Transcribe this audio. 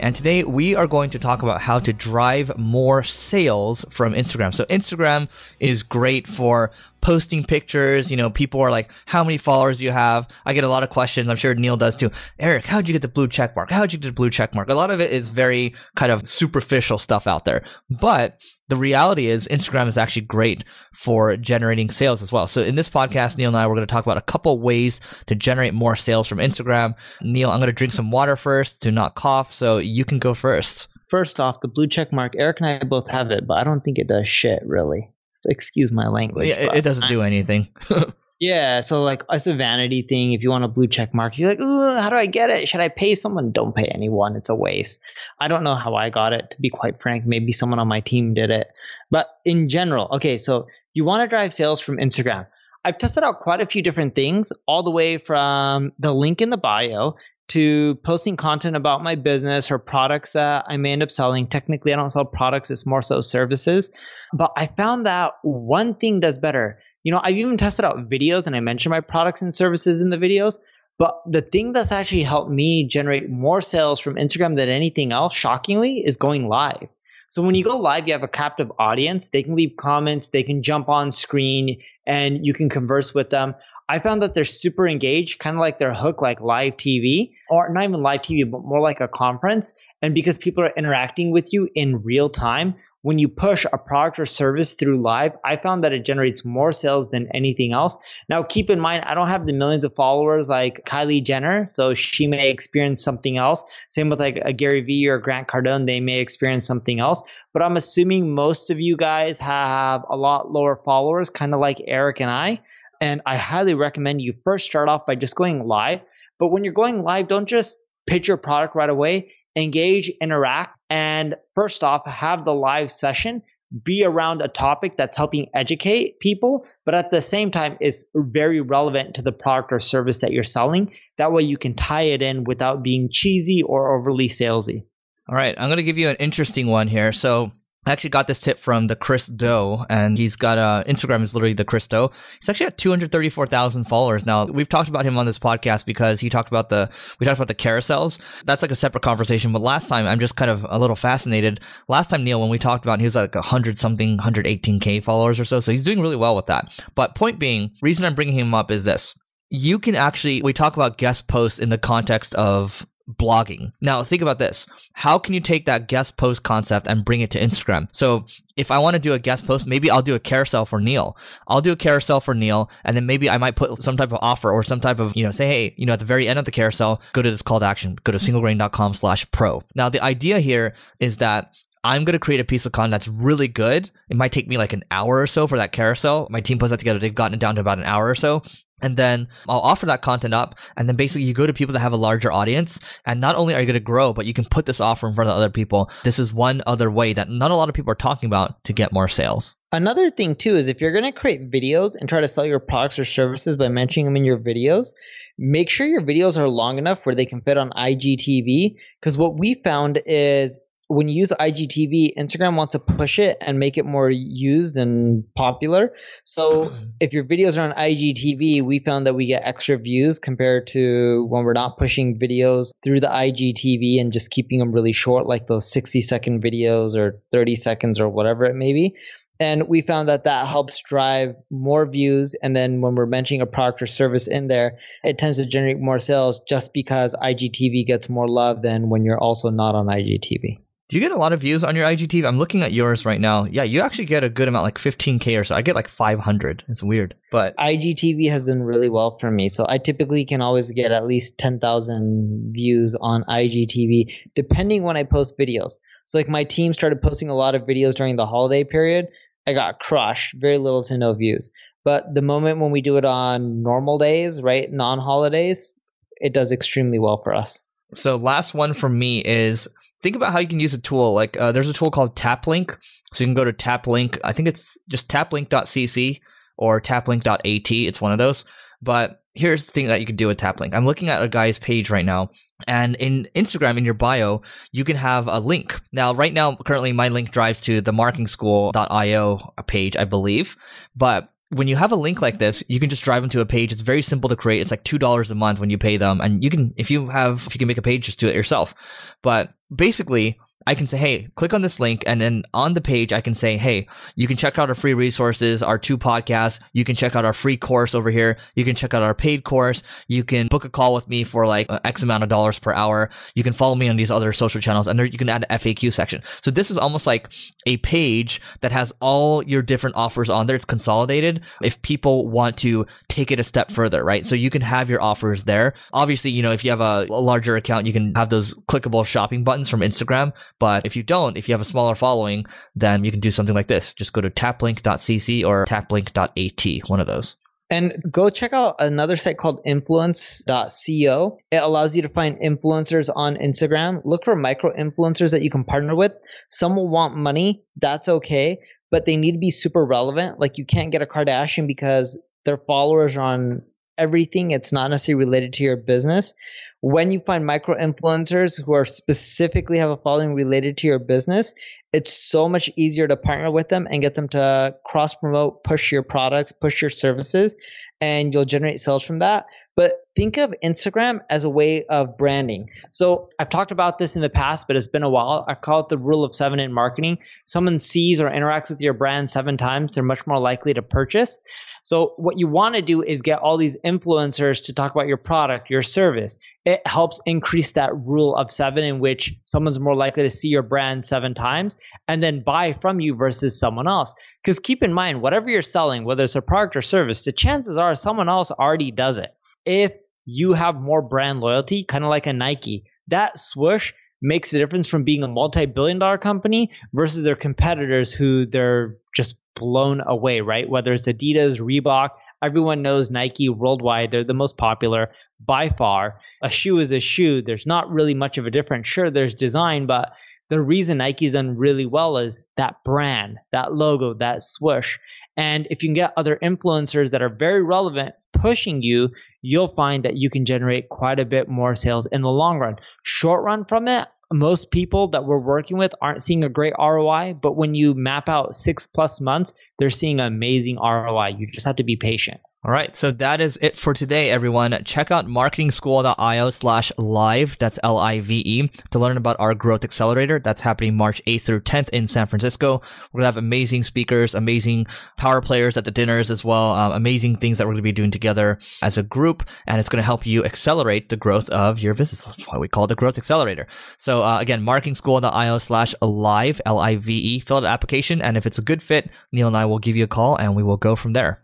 And today we are going to talk about how to drive more sales from Instagram. So, Instagram is great for posting pictures. You know, people are like, how many followers do you have? I get a lot of questions. I'm sure Neil does too. Eric, how'd you get the blue check mark? How'd you get the blue check mark? A lot of it is very kind of superficial stuff out there. But the reality is Instagram is actually great for generating sales as well. So in this podcast, Neil and I, we're going to talk about a couple ways to generate more sales from Instagram. Neil, I'm going to drink some water first to not cough. So you can go first. First off, the blue check mark, Eric and I both have it, but I don't think it does shit really. So excuse my language. Yeah, it doesn't do anything. yeah, so like it's a vanity thing. If you want a blue check mark, you're like, ooh, how do I get it? Should I pay someone? Don't pay anyone. It's a waste. I don't know how I got it, to be quite frank. Maybe someone on my team did it. But in general, okay, so you want to drive sales from Instagram. I've tested out quite a few different things, all the way from the link in the bio to posting content about my business or products that I may end up selling. Technically, I don't sell products, it's more so services. But I found that one thing does better. You know, I've even tested out videos and I mentioned my products and services in the videos. But the thing that's actually helped me generate more sales from Instagram than anything else, shockingly, is going live. So when you go live, you have a captive audience. They can leave comments, they can jump on screen, and you can converse with them. I found that they're super engaged, kind of like they're hooked like live TV, or not even live TV, but more like a conference. And because people are interacting with you in real time, when you push a product or service through live, I found that it generates more sales than anything else. Now, keep in mind, I don't have the millions of followers like Kylie Jenner, so she may experience something else. Same with like a Gary Vee or Grant Cardone, they may experience something else. But I'm assuming most of you guys have a lot lower followers, kind of like Eric and I. And I highly recommend you first start off by just going live. But when you're going live, don't just pitch your product right away. Engage, interact, and first off, have the live session be around a topic that's helping educate people, but at the same time is very relevant to the product or service that you're selling. That way you can tie it in without being cheesy or overly salesy. All right, I'm going to give you an interesting one here. So I actually got this tip from the Chris Do, and he's got a Instagram is literally the Chris Do. He's actually at 234,000 followers now. We've talked about him on this podcast because he talked about the we talked about the carousels. That's like a separate conversation. But last time, I'm just kind of a little fascinated. Last time, Neil, when we talked about, it, he was like 100 something, 118k followers or so. So he's doing really well with that. But point being, reason I'm bringing him up is this: you can actually we talk about guest posts in the context of blogging. Now, think about this. How can you take that guest post concept and bring it to Instagram? So, if I want to do a guest post, maybe I'll do a carousel for Neil. I'll do a carousel for Neil, and then maybe I might put some type of offer or some type of, you know, say, hey, you know, at the very end of the carousel, go to this call to action, go to singlegrain.com slash pro. Now, the idea here is that I'm going to create a piece of content that's really good. It might take me like an hour or so for that carousel. My team puts that together. They've gotten it down to about an hour or so. And then I'll offer that content up. And then basically you go to people that have a larger audience. And not only are you going to grow, but you can put this offer in front of other people. This is one other way that not a lot of people are talking about to get more sales. Another thing too is if you're going to create videos and try to sell your products or services by mentioning them in your videos, make sure your videos are long enough where they can fit on IGTV. Because what we found is when you use IGTV, Instagram wants to push it and make it more used and popular. So if your videos are on IGTV, we found that we get extra views compared to when we're not pushing videos through the IGTV and just keeping them really short, like those 60 second videos or 30 seconds or whatever it may be. And we found that that helps drive more views. And then when we're mentioning a product or service in there, it tends to generate more sales just because IGTV gets more love than when you're also not on IGTV. Do you get a lot of views on your IGTV? I'm looking at yours right now. Yeah, you actually get a good amount, like 15k or so. I get like 500. It's weird, but IGTV has done really well for me. So I typically can always get at least 10,000 views on IGTV, depending when I post videos. So like my team started posting a lot of videos during the holiday period. I got crushed, very little to no views. But the moment when we do it on normal days, right, non holidays, it does extremely well for us. So last one from me is think about how you can use a tool. Like uh, there's a tool called TapLink. So you can go to TapLink. I think it's just taplink.cc or taplink.at. It's one of those. But here's the thing that you can do with TapLink. I'm looking at a guy's page right now, and in Instagram, in your bio, you can have a link. Now, right now, currently, my link drives to the marketingschool.io page, I believe. But when you have a link like this, you can just drive them to a page. It's very simple to create. It's like two dollars a month when you pay them, and you can if you have if you can make a page, just do it yourself. But basically, I can say, hey, click on this link. And then on the page, I can say, hey, you can check out our free resources, our two podcasts. You can check out our free course over here. You can check out our paid course. You can book a call with me for like uh, X amount of dollars per hour. You can follow me on these other social channels and there you can add an FAQ section. So this is almost like a page that has all your different offers on there. It's consolidated if people want to take it a step further, right? So you can have your offers there. Obviously, you know, if you have a, a larger account, you can have those clickable shopping buttons from Instagram. But if you don't, if you have a smaller following, then you can do something like this. Just go to taplink.cc or taplink.at, one of those. And go check out another site called influence.co. It allows you to find influencers on Instagram. Look for micro influencers that you can partner with. Some will want money. That's okay. But they need to be super relevant. Like you can't get a Kardashian because their followers are on everything. It's not necessarily related to your business when you find micro influencers who are specifically have a following related to your business, it's so much easier to partner with them and get them to cross promote, push your products, push your services, and you'll generate sales from that. But think of Instagram as a way of branding. So I've talked about this in the past, but it's been a while. I call it the rule of seven in marketing. Someone sees or interacts with your brand seven times, they're much more likely to purchase. So what you want to do is get all these influencers to talk about your product, your service. It helps increase that rule of seven in which someone's more likely to see your brand seven times and then buy from you versus someone else. Because keep in mind, whatever you're selling, whether it's a product or service, the chances are someone else already does it. If you have more brand loyalty, kind of like a Nike, that swoosh makes a difference from being a multi-billion dollar company versus their competitors who they're just blown away, right? Whether it's Adidas, Reebok, everyone knows Nike worldwide. They're the most popular by far. A shoe is a shoe. There's not really much of a difference. Sure, there's design, but the reason Nike's done really well is that brand, that logo, that swoosh. And if you can get other influencers that are very relevant pushing you, you'll find that you can generate quite a bit more sales in the long run. Short run from it, most people that we're working with aren't seeing a great ROI, but when you map out six plus months, they're seeing amazing ROI. You just have to be patient. All right, so that is it for today, everyone. Check out marketingschool.io slash live, that's L-I-V-E, to learn about our growth accelerator. That's happening March 8th through 10th in San Francisco. We're going to have amazing speakers, amazing power players at the dinners as well, um, amazing things that we're going to be doing together as a group, and it's going to help you accelerate the growth of your business. That's why we call it the growth accelerator. So uh, again, marketingschool.io slash live, L-I-V-E, fill out the application, and if it's a good fit, Neil and I will give you a call and we will go from there.